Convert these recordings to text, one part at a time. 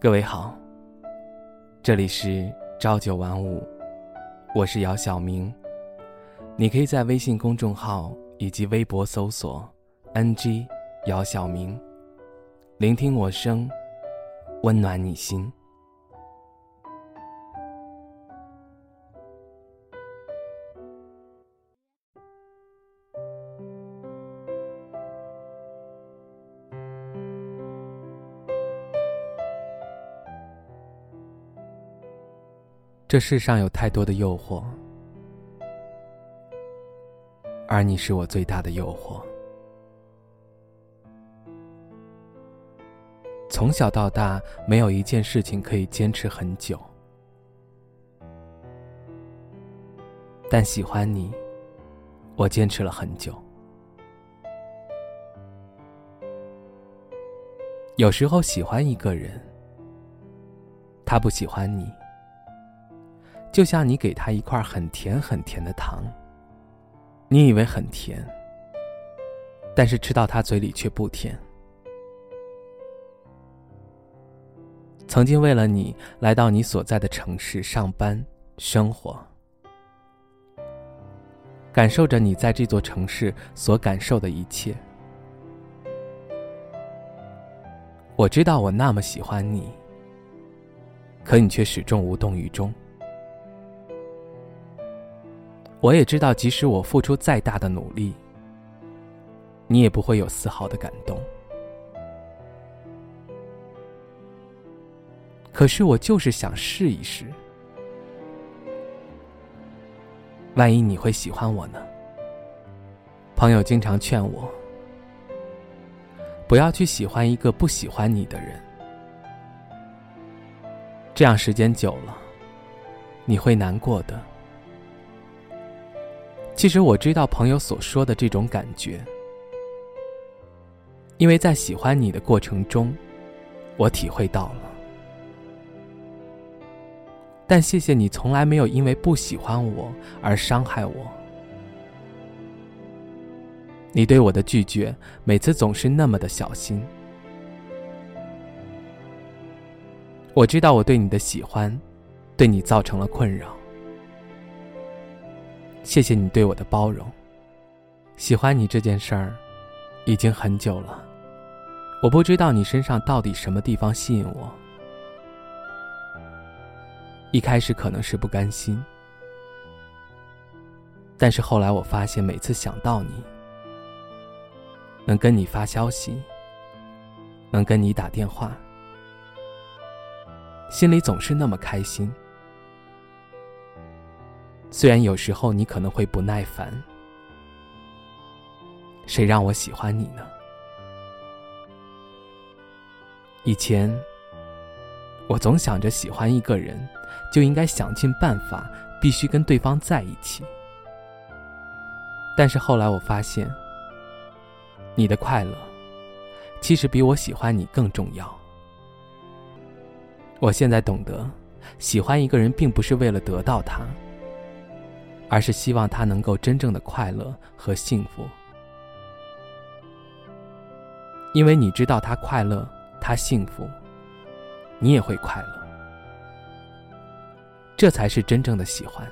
各位好，这里是朝九晚五，我是姚晓明。你可以在微信公众号以及微博搜索 “ng 姚晓明”，聆听我声，温暖你心。这世上有太多的诱惑，而你是我最大的诱惑。从小到大，没有一件事情可以坚持很久，但喜欢你，我坚持了很久。有时候喜欢一个人，他不喜欢你。就像你给他一块很甜很甜的糖，你以为很甜，但是吃到他嘴里却不甜。曾经为了你来到你所在的城市上班生活，感受着你在这座城市所感受的一切。我知道我那么喜欢你，可你却始终无动于衷。我也知道，即使我付出再大的努力，你也不会有丝毫的感动。可是我就是想试一试，万一你会喜欢我呢？朋友经常劝我，不要去喜欢一个不喜欢你的人，这样时间久了，你会难过的。其实我知道朋友所说的这种感觉，因为在喜欢你的过程中，我体会到了。但谢谢你从来没有因为不喜欢我而伤害我。你对我的拒绝，每次总是那么的小心。我知道我对你的喜欢，对你造成了困扰。谢谢你对我的包容。喜欢你这件事儿，已经很久了。我不知道你身上到底什么地方吸引我。一开始可能是不甘心，但是后来我发现，每次想到你，能跟你发消息，能跟你打电话，心里总是那么开心。虽然有时候你可能会不耐烦，谁让我喜欢你呢？以前，我总想着喜欢一个人，就应该想尽办法，必须跟对方在一起。但是后来我发现，你的快乐，其实比我喜欢你更重要。我现在懂得，喜欢一个人并不是为了得到他。而是希望他能够真正的快乐和幸福，因为你知道他快乐，他幸福，你也会快乐，这才是真正的喜欢。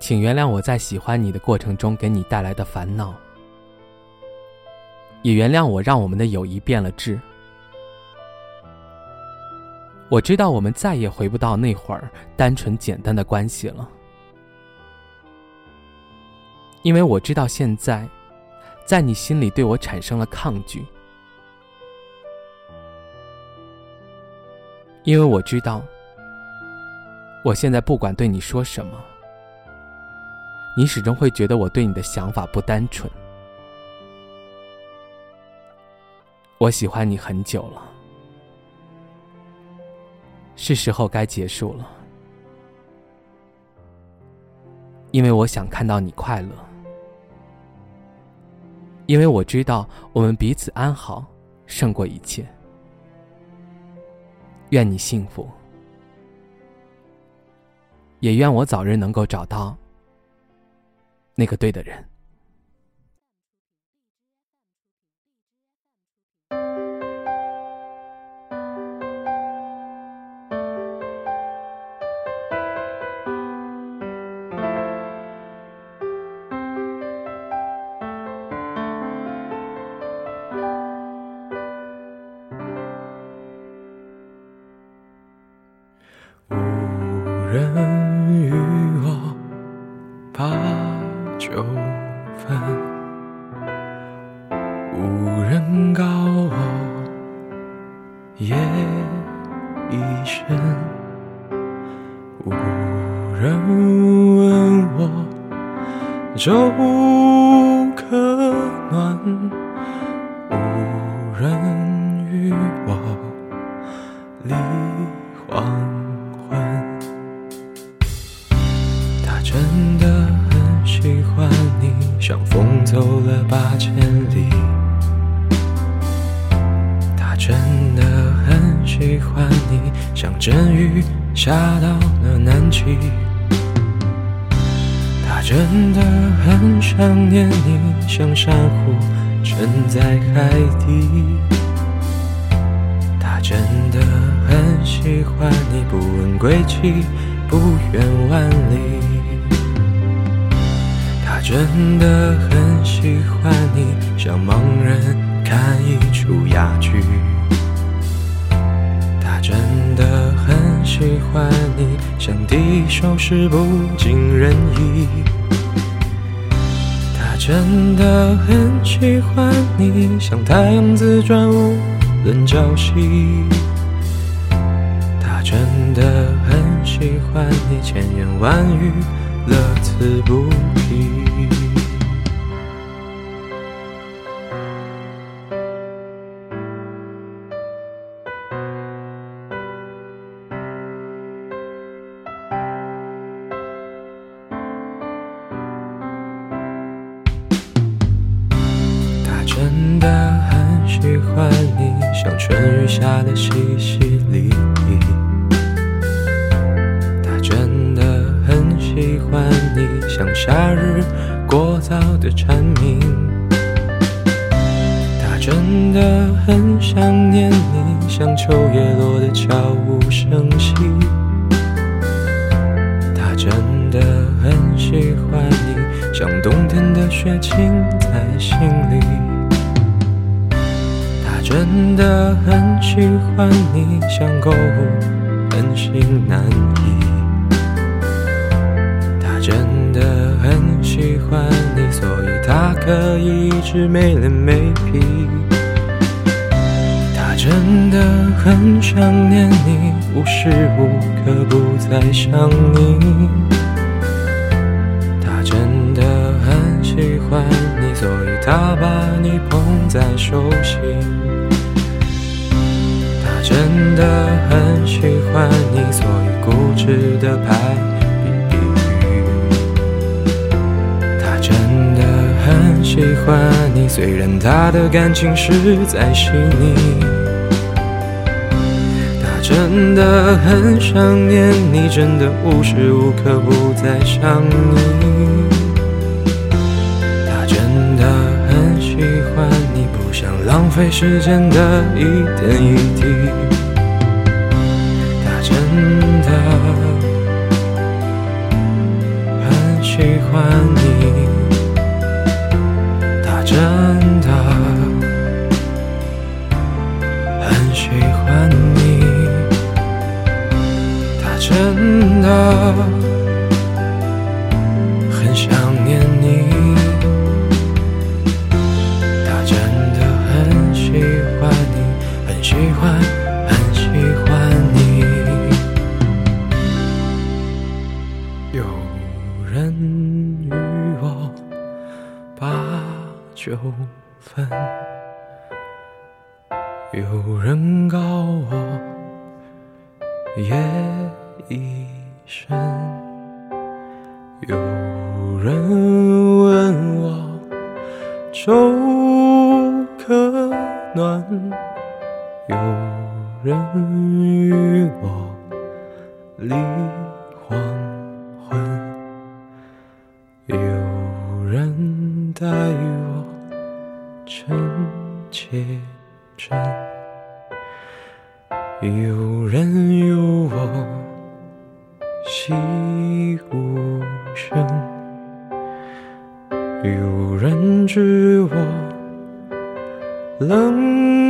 请原谅我在喜欢你的过程中给你带来的烦恼，也原谅我让我们的友谊变了质。我知道我们再也回不到那会儿单纯简单的关系了。因为我知道现在，在你心里对我产生了抗拒。因为我知道，我现在不管对你说什么，你始终会觉得我对你的想法不单纯。我喜欢你很久了，是时候该结束了。因为我想看到你快乐。因为我知道我们彼此安好胜过一切。愿你幸福，也愿我早日能够找到那个对的人。人与我把酒分，无人告我夜已深，无人问我粥像风走了八千里。他真的很喜欢你，像阵雨下到了南极。他真的很想念你，像珊瑚沉在海底。他真的很喜欢你，不问归期，不远万里。真的很喜欢你，像盲人看一出哑剧。他真的很喜欢你，像第一首诗不尽人意。他真的很喜欢你，像太阳自转无论朝夕。他真的很喜欢你，千言万语乐此不疲。真的很喜欢你，像春雨下的淅淅沥沥。他真的很喜欢你，像夏日过早的蝉鸣。他真的很想念你，像秋叶落的悄无声息。他真的很喜欢你，像冬天的雪浸在心里。真的很喜欢你，像购物本性难移。他真的很喜欢你，所以他可以一直没脸没皮。他真的很想念你，无时无刻不在想你。他真的很喜欢你，所以他把你捧在手心。真的很喜欢你，所以固执的排比喻。他真的很喜欢你，虽然他的感情实在细腻。他真的很想念你，真的无时无刻不在想你。他真的很喜欢你，不想浪费时间的一点一滴。欢你，有分，有人告我夜已深，有人问我粥可暖，有人与我离黄。有人知我冷